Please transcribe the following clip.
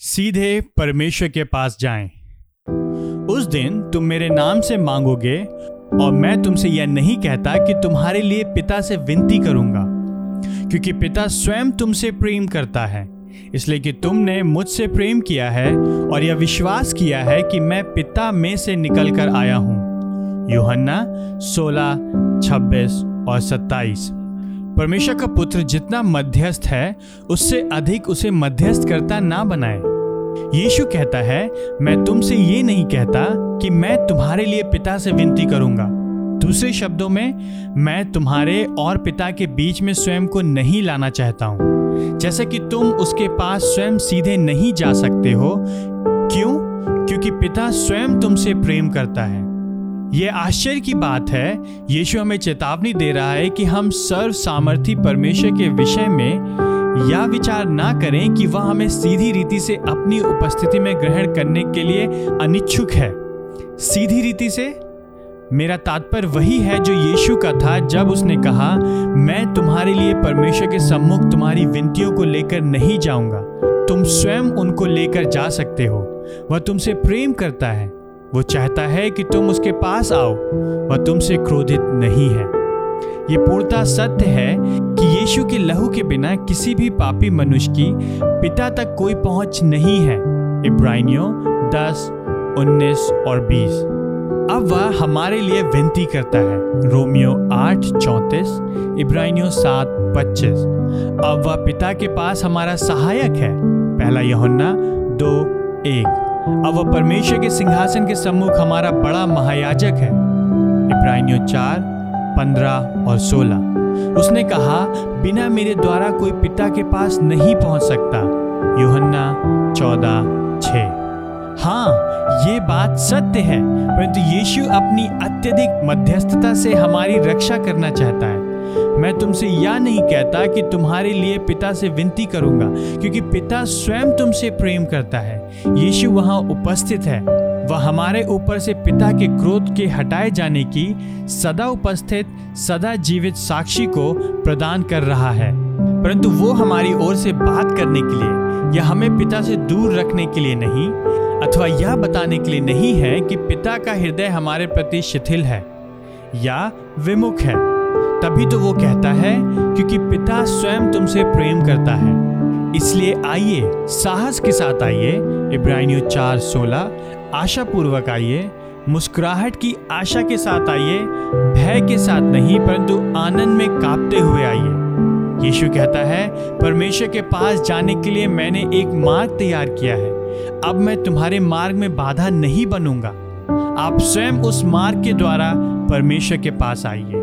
सीधे परमेश्वर के पास जाएँ। उस दिन तुम मेरे नाम से मांगोगे और मैं तुमसे यह नहीं कहता कि तुम्हारे लिए पिता से विनती करूँगा क्योंकि पिता स्वयं तुमसे प्रेम करता है इसलिए कि तुमने मुझसे प्रेम किया है और यह विश्वास किया है कि मैं पिता में से निकल कर आया हूँ। योहन्ना 16, 26 और 27 परमेश्वर का पुत्र जितना मध्यस्थ है उससे अधिक उसे मध्यस्थ करता ना बनाए। यीशु कहता है, मैं तुमसे ये नहीं कहता कि मैं तुम्हारे लिए पिता से विनती करूँगा। दूसरे शब्दों में, मैं तुम्हारे और पिता के बीच में स्वयं को नहीं लाना चाहता हूँ। जैसे कि तुम उसके पास स्वयं सीधे नहीं जा सकते हो। क्यों? क्योंकि पिता स्वयं तुमसे प्रेम करता है। यह आश्चर्य की बात है। यीशु हमें चेतावनी दे रहा है कि हम सर्व सामर्थी परमेश्वर के विषय में या विचार ना करें कि वह हमें सीधी रीति से अपनी उपस्थिति में ग्रहण करने के लिए अनिच्छुक है। सीधी रीति से? मेरा तात्पर्य वही है जो यीशु का था जब उसने कहा, मैं तुम्हारे लिए परमेश्वर के सम्मुख तुम्हारी विनतियों को लेकर नहीं जाऊँगा। तुम स्वयं उनको लेकर जा सकते हो। वह तुमसे प्रेम करता है। वो चाहता है कि तुम उसके पास आओ। वह तुमसे क्रोधित नहीं है। ये पूर्णता सत्य है कि यीशु के लहू के बिना किसी भी पापी मनुष्य की पिता तक कोई पहुँच नहीं है। इब्रानियों 10, 19 और 20 अब वह हमारे लिए विनती करता है। रोमियो आठ चौंतीस इब्रानियो सात पच्चीस। अब वह पिता के पास हमारा सहायक है। पहला यहोन्ना दो एक। अब वह परमेश्वर के सिंहासन के सम्मुख हमारा बड़ा महायाजक है। इब्रानियों चार पंद्रह और सोलह। उसने कहा, बिना मेरे द्वारा कोई पिता के पास नहीं पहुँच सकता। यूहन्ना चौदह छ हाँ ये बात सत्य है, परंतु यीशु अपनी अत्यधिक मध्यस्थता से हमारी रक्षा करना चाहता है। मैं तुमसे यह नहीं कहता कि तुम्हारे लिए पिता से विनती करूँगा, क्योंकि पिता स्वयं तुमसे प्रेम करता है। यीशु वहाँ उपस्थित है। वह हमारे ऊपर से पिता के क्रोध के हटाए जाने की सदा उपस्थित, सदा जीवित साक्षी को प्रदान कर रहा है। परंतु वो हमारी ओर से बात करने के लिए या हमें पिता से दूर रखने के लिए नहीं, अथवा यह बताने के लिए नहीं है कि पिता का हृदय हमारे प्रति शिथिल है या विमुख है, तभी तो वो कहता है, क्योंकि पिता स्वयं तुमसे प्रेम करता है। इसलिए आइए, साहस के साथ आइए इब्राहिमियों चार सोलह आशा पूर्वक आइए, मुस्कुराहट की आशा के साथ आइए, भय के साथ नहीं, परंतु आनंद में कांपते हुए आइए। यीशु कहता है, परमेश्वर के पास जाने के लिए मैंने एक मार्ग तैयार किया है। अब मैं तुम्हारे मार्ग में बाधा नहीं बनूँगा। आप स्वयं उस मार्ग के द्वारा परमेश्वर के पास आइए।